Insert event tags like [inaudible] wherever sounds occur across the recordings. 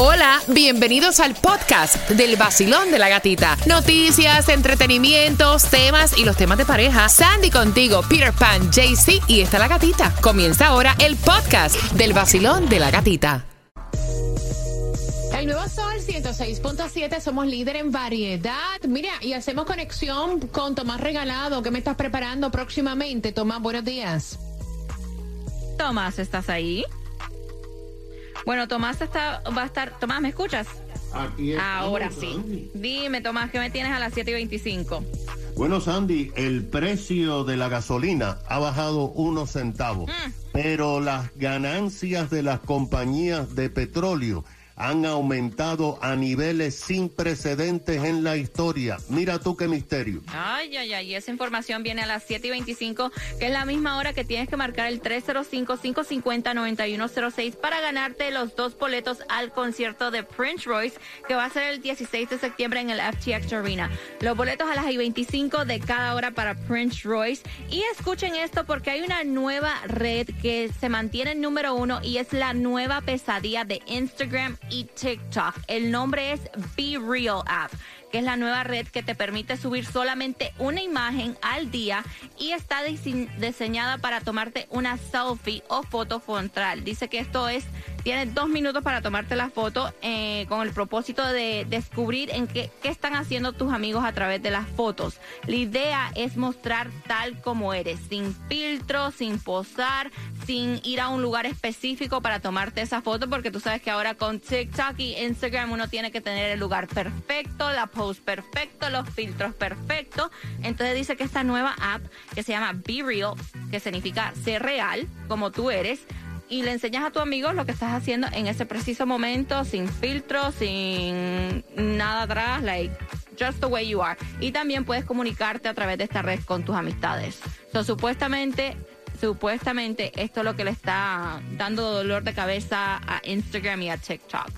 Hola, bienvenidos al podcast del vacilón de la gatita. Noticias, entretenimientos, temas y los temas de pareja. Sandy contigo, Peter Pan, JC y está la gatita. Comienza ahora el podcast del vacilón de la gatita. El nuevo Sol 106.7, somos líder en variedad. Mira, y hacemos conexión con Tomás Regalado. ¿Qué me estás preparando próximamente? Tomás, buenos días. Tomás, ¿estás ahí? Bueno, Tomás está, va a estar. Tomás, ¿me escuchas? Aquí Ahora sí. Sandy. Dime, Tomás, ¿qué me tienes a las 7 y 25? Bueno, Sandy, el precio de la gasolina ha bajado unos centavos, pero las ganancias de las compañías de petróleo han aumentado a niveles sin precedentes en la historia. Mira tú qué misterio. Ay, ay, ay. Esa información viene a las 7 y 25, que es la misma hora que tienes que marcar el 305-550-9106 para ganarte los dos boletos al concierto de Prince Royce, que va a ser el 16 de septiembre en el FTX Arena. Los boletos a las 25 de cada hora para Prince Royce. Y escuchen esto porque hay una nueva red que se mantiene en número uno y es la nueva pesadilla de Instagram y TikTok. El nombre es Be Real App que es la nueva red que te permite subir solamente una imagen al día y está dise- diseñada para tomarte una selfie o foto frontal. Dice que esto es, tienes dos minutos para tomarte la foto eh, con el propósito de descubrir en qué, qué están haciendo tus amigos a través de las fotos. La idea es mostrar tal como eres, sin filtro, sin posar, sin ir a un lugar específico para tomarte esa foto, porque tú sabes que ahora con TikTok y Instagram uno tiene que tener el lugar perfecto, la pose perfecto, los filtros perfectos. Entonces dice que esta nueva app que se llama Be Real, que significa ser real, como tú eres, y le enseñas a tu amigo lo que estás haciendo en ese preciso momento, sin filtro, sin nada atrás, like just the way you are. Y también puedes comunicarte a través de esta red con tus amistades. So, supuestamente, supuestamente esto es lo que le está dando dolor de cabeza a Instagram y a TikTok.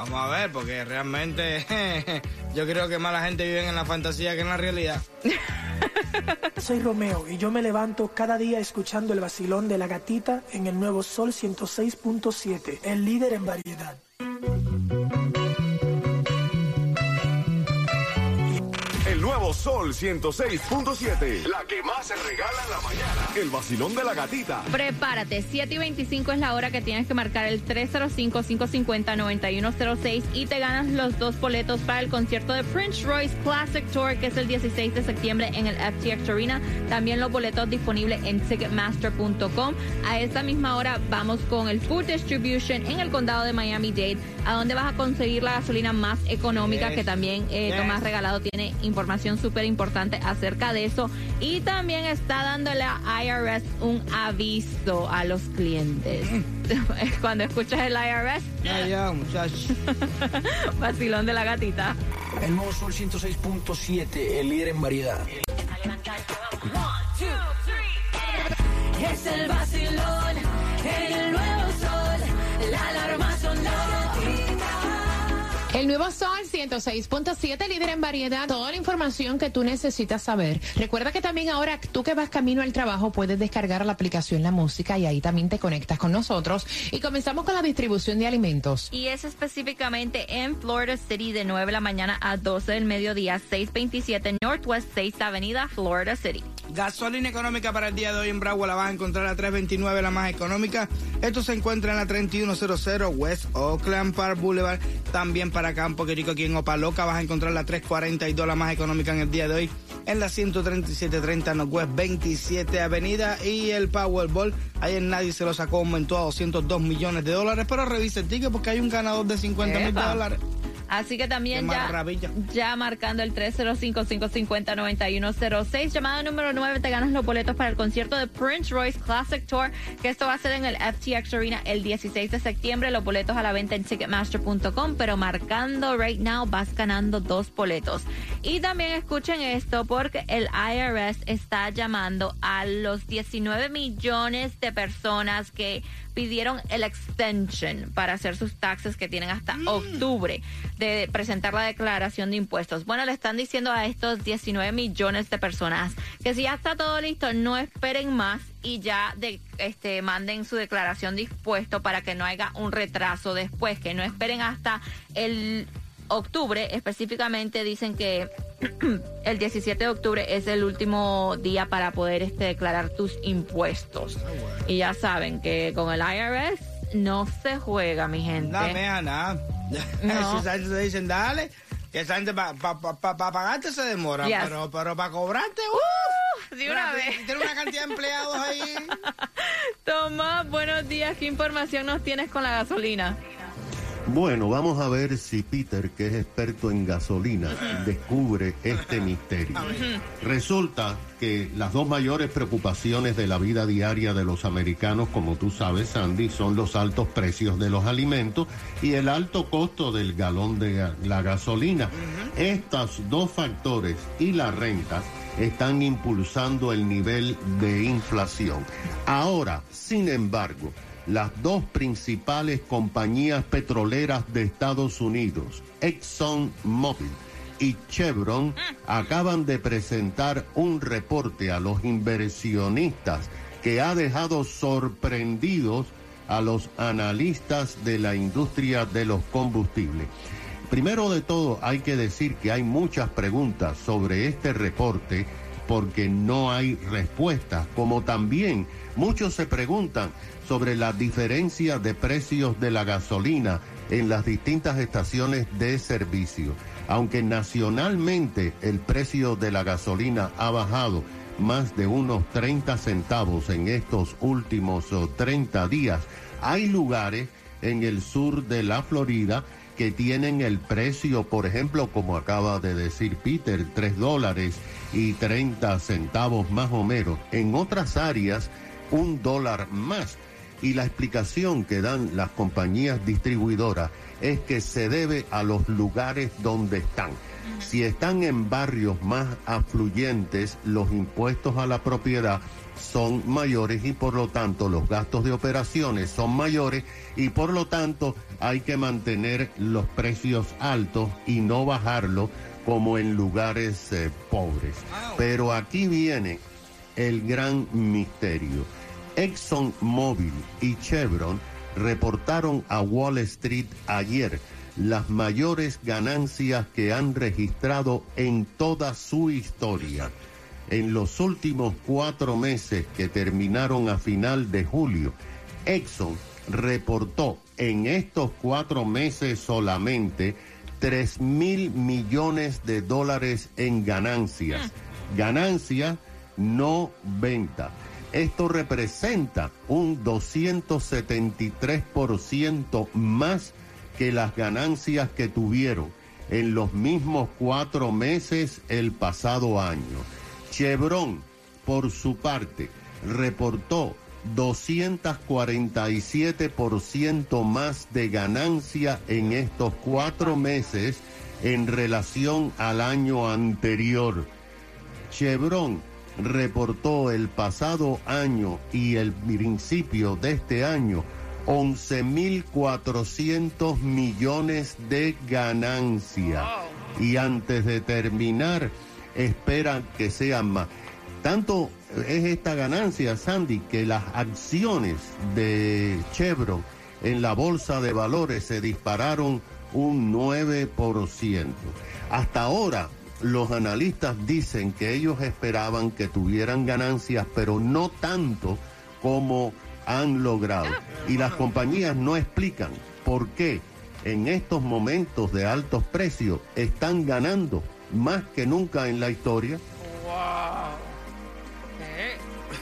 Vamos a ver, porque realmente [laughs] yo creo que más la gente vive en la fantasía que en la realidad. [laughs] Soy Romeo y yo me levanto cada día escuchando el vacilón de la gatita en el nuevo Sol 106.7, el líder en variedad. El nuevo Sol 106.7. La que más se regala en la mañana. El vacilón de la gatita. Prepárate, 7 y 25 es la hora que tienes que marcar el 305-550-9106 y te ganas los dos boletos para el concierto de Prince Royce Classic Tour, que es el 16 de septiembre en el FTX Arena. También los boletos disponibles en Ticketmaster.com. A esta misma hora vamos con el Food Distribution en el condado de Miami-Dade, a donde vas a conseguir la gasolina más económica, Yes. que también eh, Yes. Tomás Regalado tiene información súper importante acerca de eso. Y también está dándole a IRS un aviso a los clientes. [laughs] Cuando escuchas el IRS, Ya, ya, muchachos. [laughs] vacilón de la gatita. El nuevo Sol 106.7, el líder en variedad. Es el vacilón, nuevo Sol 106.7, líder en variedad, toda la información que tú necesitas saber. Recuerda que también ahora tú que vas camino al trabajo puedes descargar la aplicación La Música y ahí también te conectas con nosotros. Y comenzamos con la distribución de alimentos. Y es específicamente en Florida City de 9 de la mañana a 12 del mediodía, 627 Northwest 6 Avenida, Florida City. Gasolina económica para el día de hoy en Broward la vas a encontrar a 3.29, la más económica. Esto se encuentra en la 3100 West Oakland Park Boulevard. También para acá, un poquitico aquí en Opaloca, vas a encontrar la 342, la más económica en el día de hoy. En la 13730 Northwest 27 Avenida. Y el Powerball, ayer nadie se lo sacó, aumentó a 202 millones de dólares. Pero revisa el ticket porque hay un ganador de 50 mil dólares. Así que también Qué ya, maravilla. ya marcando el 305-550-9106. Llamada número 9, te ganas los boletos para el concierto de Prince Royce Classic Tour, que esto va a ser en el FTX Arena el 16 de septiembre. Los boletos a la venta en Ticketmaster.com, pero marcando right now vas ganando dos boletos. Y también escuchen esto porque el IRS está llamando a los 19 millones de personas que pidieron el extension para hacer sus taxes que tienen hasta octubre de presentar la declaración de impuestos. Bueno, le están diciendo a estos 19 millones de personas que si ya está todo listo, no esperen más y ya de, este, manden su declaración de impuestos para que no haya un retraso después, que no esperen hasta el octubre, específicamente dicen que [clears throat] el 17 de octubre es el último día para poder este, declarar tus impuestos. Y ya saben que con el IRS no se juega, mi gente. No, mija, nada. No. [laughs] Gente te dicen, dale. Y esa gente para pagarte se demora, Yes. pero, pero para cobrarte, uh, de una vez. Tiene una cantidad de empleados ahí. [laughs] Tomás, buenos días. ¿Qué información nos tienes con la gasolina? Bueno, vamos a ver si Peter, que es experto en gasolina, descubre este misterio. Resulta que las dos mayores preocupaciones de la vida diaria de los americanos, como tú sabes, Sandy, son los altos precios de los alimentos y el alto costo del galón de la gasolina. Estos dos factores y las rentas están impulsando el nivel de inflación. Ahora, sin embargo, las dos principales compañías petroleras de Estados Unidos, ExxonMobil y Chevron, acaban de presentar un reporte a los inversionistas que ha dejado sorprendidos a los analistas de la industria de los combustibles. Primero de todo, hay que decir que hay muchas preguntas sobre este reporte porque no hay respuestas, como también muchos se preguntan sobre la diferencia de precios de la gasolina en las distintas estaciones de servicio. Aunque nacionalmente el precio de la gasolina ha bajado más de unos 30 centavos en estos últimos oh, 30 días, hay lugares en el sur de la Florida que tienen el precio, por ejemplo, como acaba de decir Peter, 3 dólares y 30 centavos más o menos. En otras áreas, un dólar más. Y la explicación que dan las compañías distribuidoras es que se debe a los lugares donde están. Si están en barrios más afluyentes, los impuestos a la propiedad son mayores y por lo tanto los gastos de operaciones son mayores y por lo tanto hay que mantener los precios altos y no bajarlos como en lugares eh, pobres. Pero aquí viene el gran misterio. ExxonMobil y Chevron reportaron a Wall Street ayer las mayores ganancias que han registrado en toda su historia. En los últimos cuatro meses que terminaron a final de julio, Exxon reportó en estos cuatro meses solamente 3 mil millones de dólares en ganancias. Ganancias, no venta. Esto representa un 273% más que las ganancias que tuvieron en los mismos cuatro meses el pasado año. Chevron, por su parte, reportó 247% más de ganancia en estos cuatro meses en relación al año anterior. Chevron reportó el pasado año y el principio de este año 11.400 millones de ganancia. Y antes de terminar, esperan que sean más. Tanto es esta ganancia, Sandy, que las acciones de Chevron en la bolsa de valores se dispararon un 9%. Hasta ahora, los analistas dicen que ellos esperaban que tuvieran ganancias, pero no tanto como han logrado. Y las compañías no explican por qué en estos momentos de altos precios están ganando más que nunca en la historia.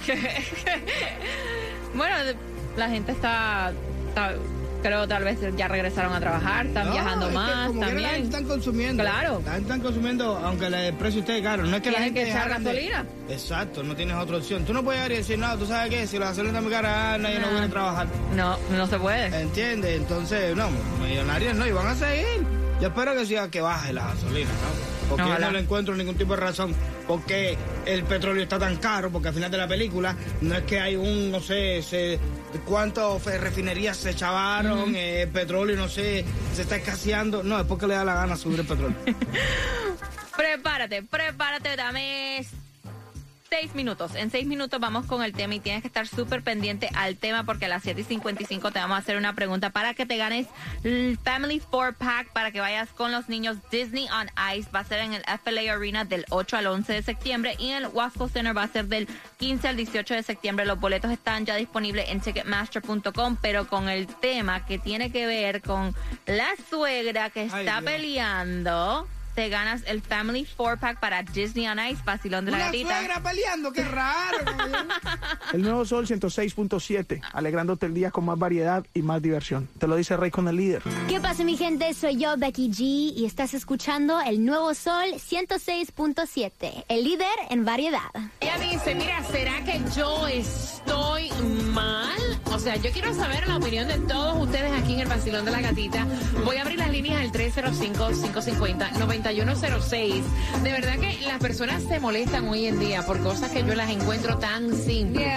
[laughs] bueno, la gente está, está- creo tal vez ya regresaron a trabajar, están No, viajando es que más como quiera La gente también. están consumiendo. Claro. La gente están consumiendo, aunque el precio esté caro. No es que la Tienen gente. que echar de- gasolina. Exacto, no tienes otra opción. Tú no puedes llegar y decir, no, tú sabes qué, si la gasolina está muy cara, ah, nadie no No. viene a trabajar. No, no se puede. ¿Entiendes? Entonces, no, millonarios no, y van a seguir. Yo espero que siga que baje la gasolina, ¿no? Porque yo no le encuentro ningún tipo de razón por qué el petróleo está tan caro, porque al final de la película no es que hay un, no sé, se, cuántas refinerías se chavaron, eh, el petróleo, no sé, se está escaseando. No, es porque le da la gana subir el petróleo. [laughs] Prepárate, prepárate, dame seis minutos. En seis minutos vamos con el tema y tienes que estar súper pendiente al tema porque a las 7 y 55 te vamos a hacer una pregunta para que te ganes el Family 4 Pack para que vayas con los niños Disney on Ice. Va a ser en el FLA Arena del 8 al 11 de septiembre y en el Wasco Center va a ser del 15 al 18 de septiembre. Los boletos están ya disponibles en ticketmaster.com, pero con el tema que tiene que ver con la suegra que está peleando. Te ganas el Family 4 Pack para Disney on Ice, Vacilón de la Una Gatita. suegra peleando, qué raro. [laughs] El nuevo Sol 106.7, alegrándote el día con más variedad y más diversión. Te lo dice Rey con el líder. ¿Qué pasa mi gente? Soy yo, Becky G, y estás escuchando el nuevo Sol 106.7, el líder en variedad. Ella dice, mira, ¿será que yo estoy mal? O sea, yo quiero saber la opinión de todos ustedes aquí en el Vacilón de la Gatita. Voy a abrir las líneas al 305-550-9106. De verdad que las personas se molestan hoy en día por cosas que yo las encuentro tan simples.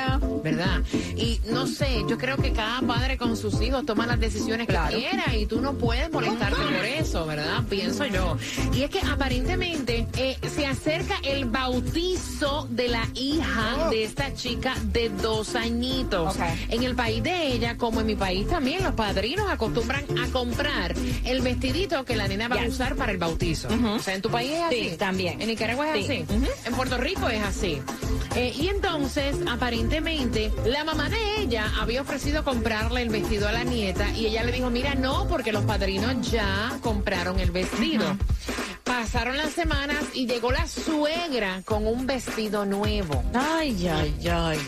¿Verdad? Y no sé, yo creo que cada padre con sus hijos toma las decisiones que quiera y tú no puedes molestarte por eso, ¿verdad? Pienso yo. Y es que aparentemente eh, se acerca el bautizo de la hija de esta chica de dos añitos. En el país de ella, como en mi país también, los padrinos acostumbran a comprar el vestidito que la nena va a usar para el bautizo. O sea, en tu país es así. Sí, también. En Nicaragua es Sí. así. En Puerto Rico es así. Eh, y entonces, aparentemente, la mamá de ella había ofrecido comprarle el vestido a la nieta y ella le dijo, mira, no, porque los padrinos ya compraron el vestido. Pasaron las semanas y llegó la suegra con un vestido nuevo. Ay, ay, ay.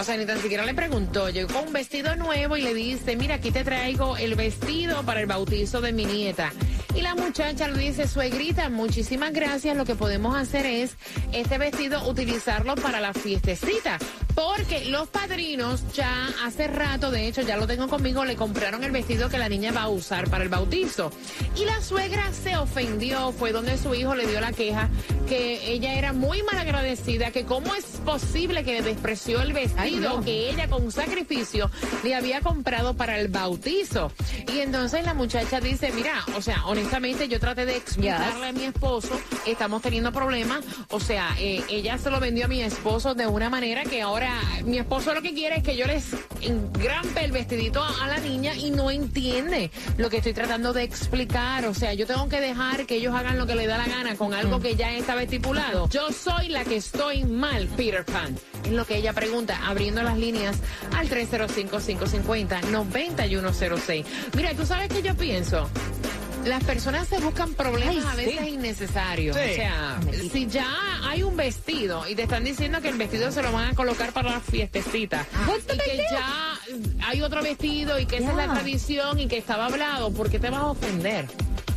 O sea, ni tan siquiera le preguntó. Llegó con un vestido nuevo y le dice, mira, aquí te traigo el vestido para el bautizo de mi nieta. Y la muchacha le dice, suegrita, muchísimas gracias. Lo que podemos hacer es este vestido utilizarlo para la fiestecita. Porque los padrinos ya hace rato, de hecho ya lo tengo conmigo, le compraron el vestido que la niña va a usar para el bautizo. Y la suegra se ofendió, fue donde su hijo le dio la queja que ella era muy mal agradecida, que cómo es posible que le despreció el vestido que ella con sacrificio le había comprado para el bautizo. Y entonces la muchacha dice, mira, o sea, honestamente yo traté de explicarle a mi esposo, estamos teniendo problemas, o sea, eh, ella se lo vendió a mi esposo de una manera que ahora mi esposo lo que quiere es que yo les engrampe el vestidito a, a la niña y no entiende lo que estoy tratando de explicar, o sea, yo tengo que dejar que ellos hagan lo que les da la gana con algo que ya estaba estipulado. Yo soy la que estoy mal, Peter Pan. Es lo que ella pregunta, abriendo las líneas al 305-550-9106. Mira, ¿tú sabes qué yo pienso? Las personas se buscan problemas a veces innecesarios. Sí. O sea, si ya hay un vestido y te están diciendo que el vestido se lo van a colocar para la fiestecita y que ya hay otro vestido y que esa es la tradición y que estaba hablado, ¿por qué te vas a ofender?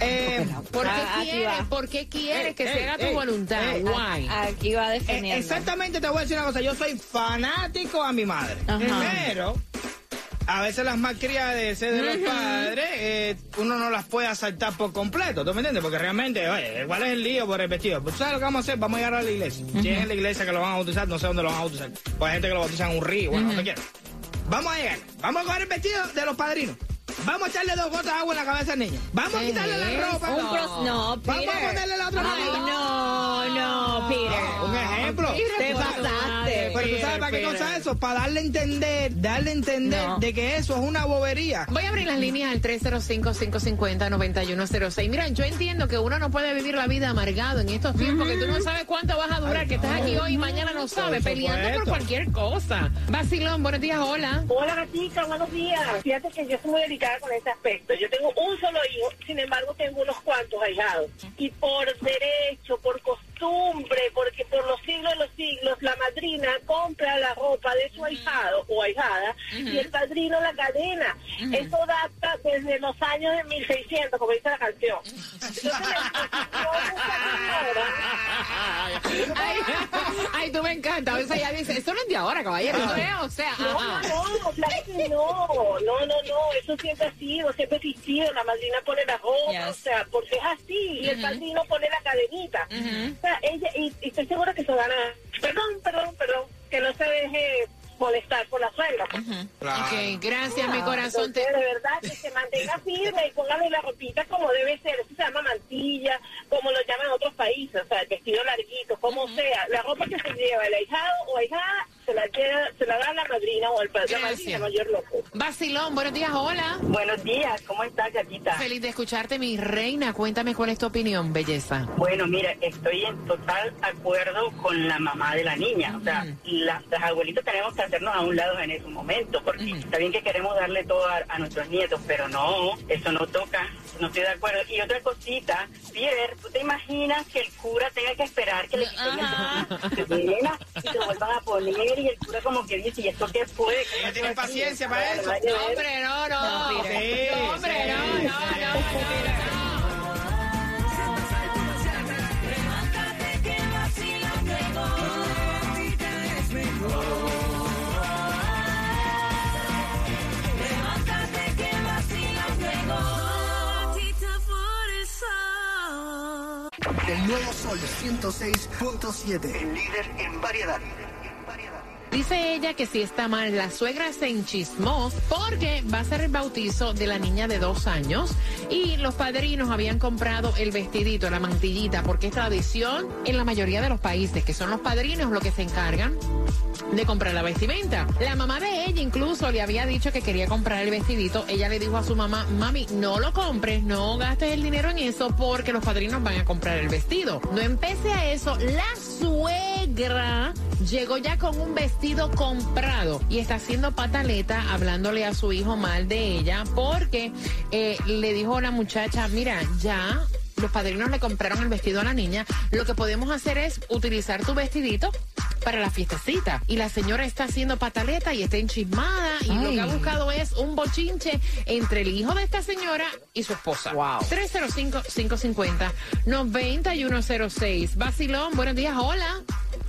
Eh, ¿Por qué Ah, quieres? ¿Por qué quieres Ey, que se ey, haga tu voluntad? ey, Why? Aquí va Eh, defendiendo. exactamente te voy a decir una cosa, yo soy fanático a mi madre, Ajá. pero a veces las malcriades de los padres, eh, uno no las puede asaltar por completo, ¿tú me entiendes? Porque realmente, oye, ¿cuál es el lío por el vestido? Pues, ¿sabes lo que vamos a hacer? Vamos a llegar a la iglesia. Si es en la iglesia que lo van a bautizar, no sé dónde lo van a bautizar. Pues hay gente que lo bautiza en un río, bueno, donde quiera. Vamos a llegar, vamos a coger el vestido de los padrinos. Vamos a echarle dos gotas de agua en la cabeza al niño. Vamos a ¿Qué quitarle la ropa. Un no, Peter. Vamos a ponerle la otra Ay, no, no, Peter. Ejemplo. Te pasaste. Pero tú sabes para qué cosa es eso, para darle a entender, darle a entender No. de que eso es una bobería. Voy a abrir las líneas al 305-550-9106. Mira, yo entiendo que uno no puede vivir la vida amargado en estos tiempos, que tú no sabes cuánto vas a durar, que estás aquí hoy y mañana no sabes, peleando por cualquier cosa. Vacilón, buenos días, hola. Hola gatita, buenos días. Fíjate que yo estoy muy delicada con ese aspecto. Yo tengo un solo hijo, sin embargo tengo unos cuantos ahijados. Y por derecho, por costumbre, porque por los siglos de los siglos, la madrina compra la ropa de su ahijado o ahijada y el padrino la cadena. Eso data desde los años de 1600, como dice la canción. Entonces, la Ay, ay, tú me encanta. O sea, ella dice, esto no es de ahora, caballero. Es, o sea, No, ajá. no, no, claro que no, no, no, no, eso siempre ha sido, siempre ha existido, la madrina pone la ropa, Yes. o sea, porque es así, y el padrino pone la cadenita. Ella, y, y estoy segura que se van a, perdón, perdón, perdón, que no se deje molestar por la suegra. Ok, gracias, mi corazón. Entonces, Te... de verdad, que se mantenga firme y póngale la ropita como debe ser. Eso se llama mantilla, como lo llaman en otros países, o sea, el vestido larguito, como sea. La ropa que se lleva el ahijado o ahijada se la, lleva, se la da la madrina o el padre, la madrina mayor loco. Vacilón, buenos días, hola. Buenos días, ¿cómo estás, gatita? Feliz de escucharte, mi reina. Cuéntame cuál es tu opinión, belleza. Bueno, mira, estoy en total acuerdo con la mamá de la niña. O sea, la- las abuelitas tenemos que hacernos a un lado en ese momento, porque está bien que queremos darle todo a, a nuestros nietos, pero no, eso no toca, no estoy de acuerdo. Y otra cosita, Pierre, ¿tú te imaginas que el cura tenga que esperar que le quiten el y se vuelvan a poner y el cura como que dice, ¿y esto qué fue? Ella tiene paciencia para eso. No, hombre, no, no. No, sí, No, hombre, sí. no, no, no. Sol. El nuevo Sol 106.7. El líder en variedad. Dice ella que si está mal, la suegra se enchismó porque va a ser el bautizo de la niña de dos años y los padrinos habían comprado el vestidito, la mantillita, porque es tradición en la mayoría de los países, que son los padrinos los que se encargan de comprar la vestimenta. La mamá de ella incluso le había dicho que quería comprar el vestidito. Ella le dijo a su mamá, mami, no lo compres, no gastes el dinero en eso porque los padrinos van a comprar el vestido. No empecé a eso, la suegra llegó ya con un vestido comprado y está haciendo pataleta hablándole a su hijo mal de ella porque eh, le dijo a la muchacha, mira, ya los padrinos le compraron el vestido a la niña, lo que podemos hacer es utilizar tu vestidito para la fiestecita. Y la señora está haciendo pataleta y está enchismada y lo que ha buscado es un bochinche entre el hijo de esta señora y su esposa. Wow. 305-550-9106. Basilón, buenos días, hola.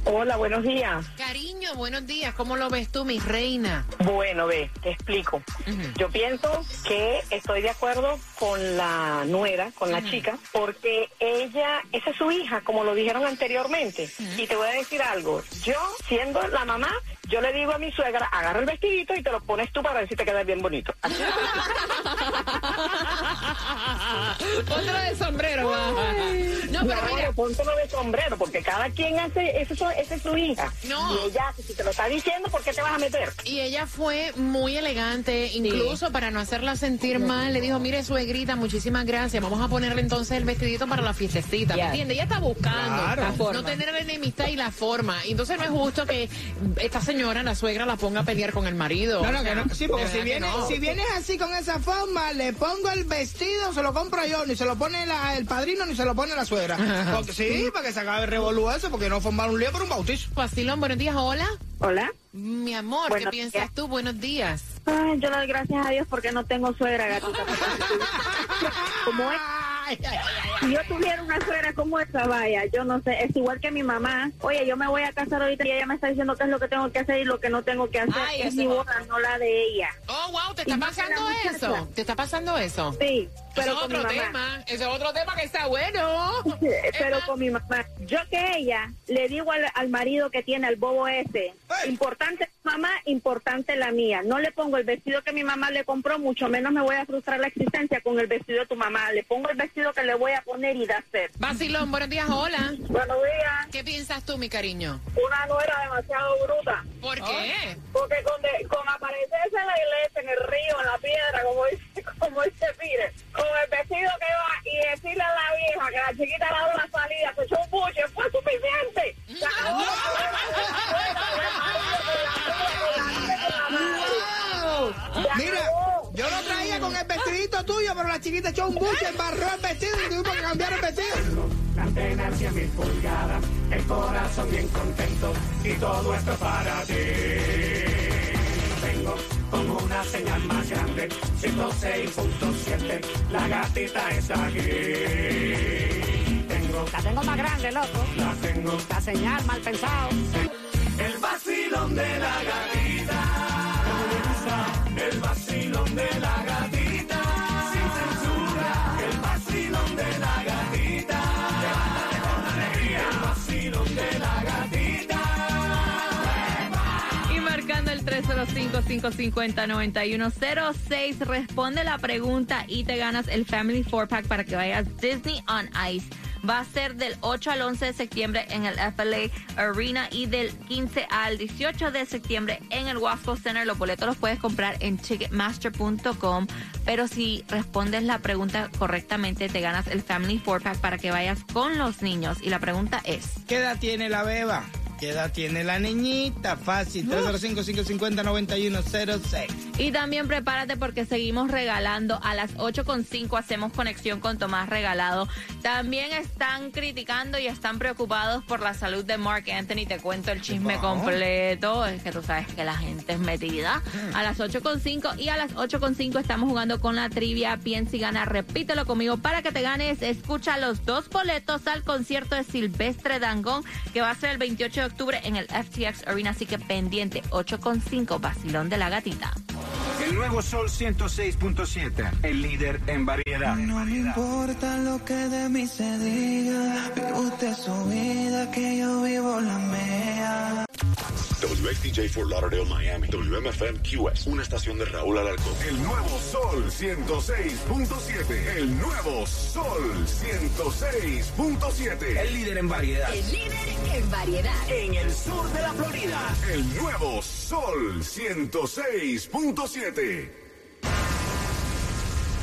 Hola, buenos días. Cariño, buenos días. ¿Cómo lo ves tú, mi reina? Bueno, ve, te explico. Yo pienso que estoy de acuerdo con la nuera, con la chica, porque ella, esa es su hija, como lo dijeron anteriormente. Y te voy a decir algo. Yo, siendo la mamá, yo le digo a mi suegra, agarra el vestidito y te lo pones tú para ver si te queda bien bonito. Así [laughs] Póntelo de sombrero, va. No, pero mira. póntelo de sombrero, porque cada quien hace, eso, eso- esa es su hija. No. Y ella, si te lo está diciendo, ¿por qué te vas a meter? Y ella fue muy elegante, incluso para no hacerla sentir mal, le dijo, mire suegrita, muchísimas gracias, vamos a ponerle entonces el vestidito para la fiestecita, ¿me Yes. entiende? Ella está buscando Claro. La forma. no tener la enemistad y la forma, entonces no es justo que esta señora, la suegra, la ponga a pelear con el marido. No, O no, sea, que no. Sí, porque si vienes así con esa forma, le pongo el vestido, se lo compro yo, ni se lo pone la- el padrino, ni se lo pone la suegra. [laughs] Porque, sí, para que se acabe el revolú eso, porque no formar un lío por un bautizo. Pastilón, buenos días, hola. Hola. Mi amor, ¿qué Buenos piensas días. tú? Buenos días. Ay, yo le doy gracias a Dios porque no tengo suegra, gatita. [laughs] Como es. Si yo tuviera una suegra como esa, vaya, yo no sé, es igual que mi mamá. Oye, yo me voy a casar ahorita y ella me está diciendo qué es lo que tengo que hacer y lo que no tengo que hacer. Ay, es ese mi boda, no la de ella. Oh, wow, ¿te está pasando eso? ¿Te está pasando eso? Sí, pero es con mi otro mamá. tema, eso es otro tema que está bueno. [laughs] Pero con mi mamá. Yo que ella le digo al, al marido que tiene el bobo ese, importante mamá, importante la mía. No le pongo el vestido que mi mamá le compró, mucho menos me voy a frustrar la existencia con el vestido de tu mamá. Le pongo el vestido que le voy a poner y da ser. Basilón, buenos días, hola. Buenos días. ¿Qué piensas tú, mi cariño? Una nuera demasiado bruta. ¿Por qué? Porque con, de- con aparecerse en la iglesia, en el río, en la piedra, como dice, como dice Pire, con el vestido que va y decirle a la vieja que la chiquita le da una salida, se echó un buche, fue suficiente. [laughs] Se acabó Mira, yo lo traía con el vestidito tuyo, pero la chiquita echó un buche, embarró el vestido y tuvimos que cambiar el vestido. La antena en 100 mil pulgadas, el corazón bien contento y todo esto para ti. Tengo como una señal más grande, 106.7, la gatita está aquí. Tengo, La tengo más grande, loco. la tengo, La señal mal pensado. el vacilón de la gatita. El vacilón de la gatita. 855-550-9106. Responde la pregunta y te ganas el Family Four Pack para que vayas Disney on Ice. Va a ser del 8 al 11 de septiembre en el FLA Arena y del 15 al 18 de septiembre en el Wasco Center. Los boletos los puedes comprar en ticketmaster.com. Pero si respondes la pregunta correctamente, te ganas el Family Four Pack para que vayas con los niños. Y la pregunta es: ¿Qué edad tiene la beba? ¿Qué edad tiene la niñita? Fácil, 305-550-9106. Y también prepárate porque seguimos regalando. A las 8.5 hacemos conexión con Tomás Regalado. También están criticando y están preocupados por la salud de Mark Anthony. Te cuento el chisme completo. Es que tú sabes que la gente es metida. A las 8.5 y a las 8.5 estamos jugando con la trivia. Piensa y gana. Repítelo conmigo para que te ganes. Escucha los dos boletos al concierto de Silvestre Dangón que va a ser el 28 de octubre en el FTX Arena. Así que pendiente 8.5 Basilón de la Gatita. Nuevo Sol 106.7, el líder en variedad. No me importa lo que de mí se diga. Vive usted su vida, que yo vivo la mía. WXDJ for Lauderdale, Miami. WMFM QS. Una estación de Raúl Alarcón. El nuevo Sol 106.7. El nuevo Sol 106.7. El líder en variedad. El líder en variedad. En el sur de la Florida. El nuevo Sol 106.7.